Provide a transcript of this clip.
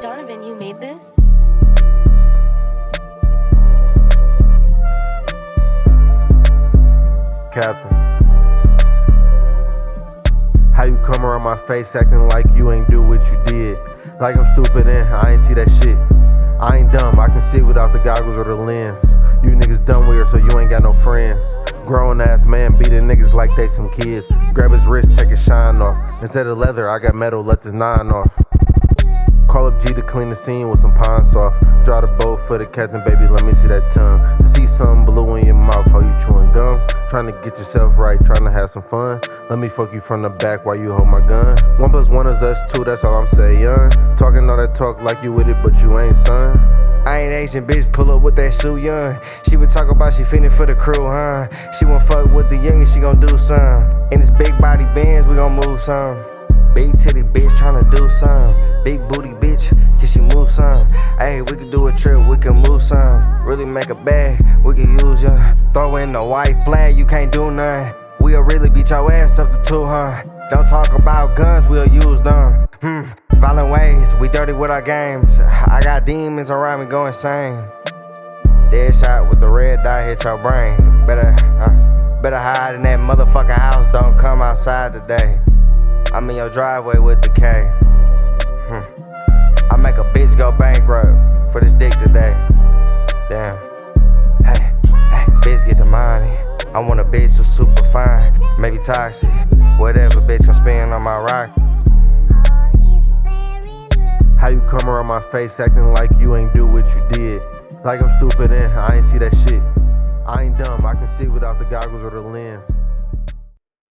Kevin, you made this? Captain. How you come around my face acting like you ain't do what you did? Like I'm stupid and I ain't see that shit. I ain't dumb, I can see without the goggles or the lens. You niggas dumb weird, so you ain't got no friends. Grown ass man beating niggas like they some kids. Grab his wrist, take his shine off. Instead of leather, I got metal, let this nine off. Call up G to clean the scene with some pine soft. Draw the boat for the captain, baby, let me see that tongue. I see something blue in your mouth, how you chewing gum. Trying to get yourself right, trying to have some fun. Let me fuck you from the back while you hold my gun. One plus one is us two, that's all I'm saying. Talking all that talk like you with it, but you ain't son. I ain't Asian bitch, pull up with that shoe young. She would talk about she feeling for the crew, huh? She won't fuck with the youngin', she gon' do some. In this big body bands, we gon' move some. Big titty bitch tryna do some. Big booty bitch, can she move some? Hey, we can do a trip, we can move some. Really make a bag, we can use ya. Throw in the white flag, you can't do nothing. We'll really beat your ass up to two, huh? Don't talk about guns, we'll use them. Hmm, violent ways, we dirty with our games. I got demons around me go insane. Dead shot with the red dot hit your brain. Better, uh, better hide in that motherfucking house, don't come outside today. I'm in your driveway with the K. Hmm. I make a bitch go bankrupt for this dick today. Damn. Hey, hey, bitch get the money. I want a bitch who's super fine, maybe toxic. Whatever bitch can spin on my rock. How you come around my face acting like you ain't do what you did? Like I'm stupid and I ain't see that shit. I ain't dumb, I can see without the goggles or the lens.